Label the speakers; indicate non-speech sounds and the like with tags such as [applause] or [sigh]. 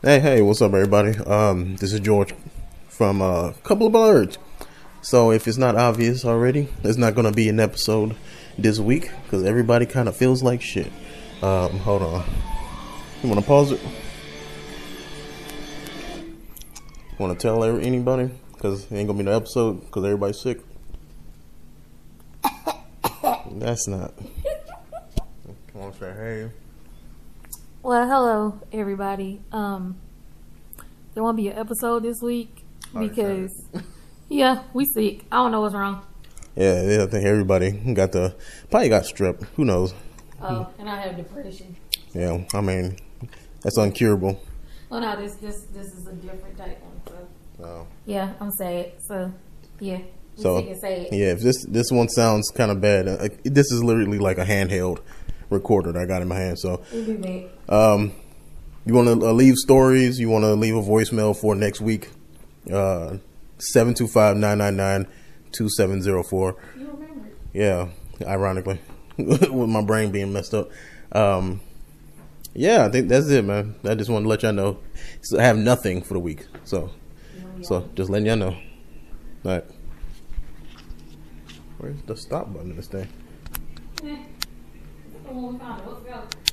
Speaker 1: Hey, hey, what's up, everybody? Um, this is George from uh, Couple of Blerdz. So, if it's not obvious already, there's not to be an episode this week because everybody kind of feels like shit. Um, hold on. You want to pause it? Want to tell anybody? Because it ain't to be no episode because everybody's sick. [coughs] That's not. I wanna say hey.
Speaker 2: Well, hello everybody. Um, there won't be an episode this week
Speaker 1: Oh,
Speaker 2: because, [laughs] yeah, we sick. I don't know what's wrong.
Speaker 1: Yeah, yeah, I think everybody got the probably got strep. Who knows?
Speaker 2: Oh, and I have depression.
Speaker 1: Yeah, I mean that's uncurable.
Speaker 2: Well, no, this this this is a different type one. So
Speaker 1: Oh.
Speaker 2: yeah, I'm sad. So yeah,
Speaker 1: So
Speaker 2: sick and sad.
Speaker 1: yeah, if this this one sounds kind of bad, uh, this is literally like a handheld recorder that I got in my hand. So
Speaker 2: We'll be back.
Speaker 1: um, you want to uh, leave stories? You want to leave a voicemail for next week? Uh, seven two five nine nine nine two seven zero four.
Speaker 2: You remember?
Speaker 1: Yeah, ironically, [laughs] with my brain being messed up. Um, yeah, I think that's it, man. I just want to let y'all know. So I have nothing for the week, so so just letting y'all know. All right. Where's the stop button in this thing?
Speaker 2: Yeah. Come on, we found it. Let's go.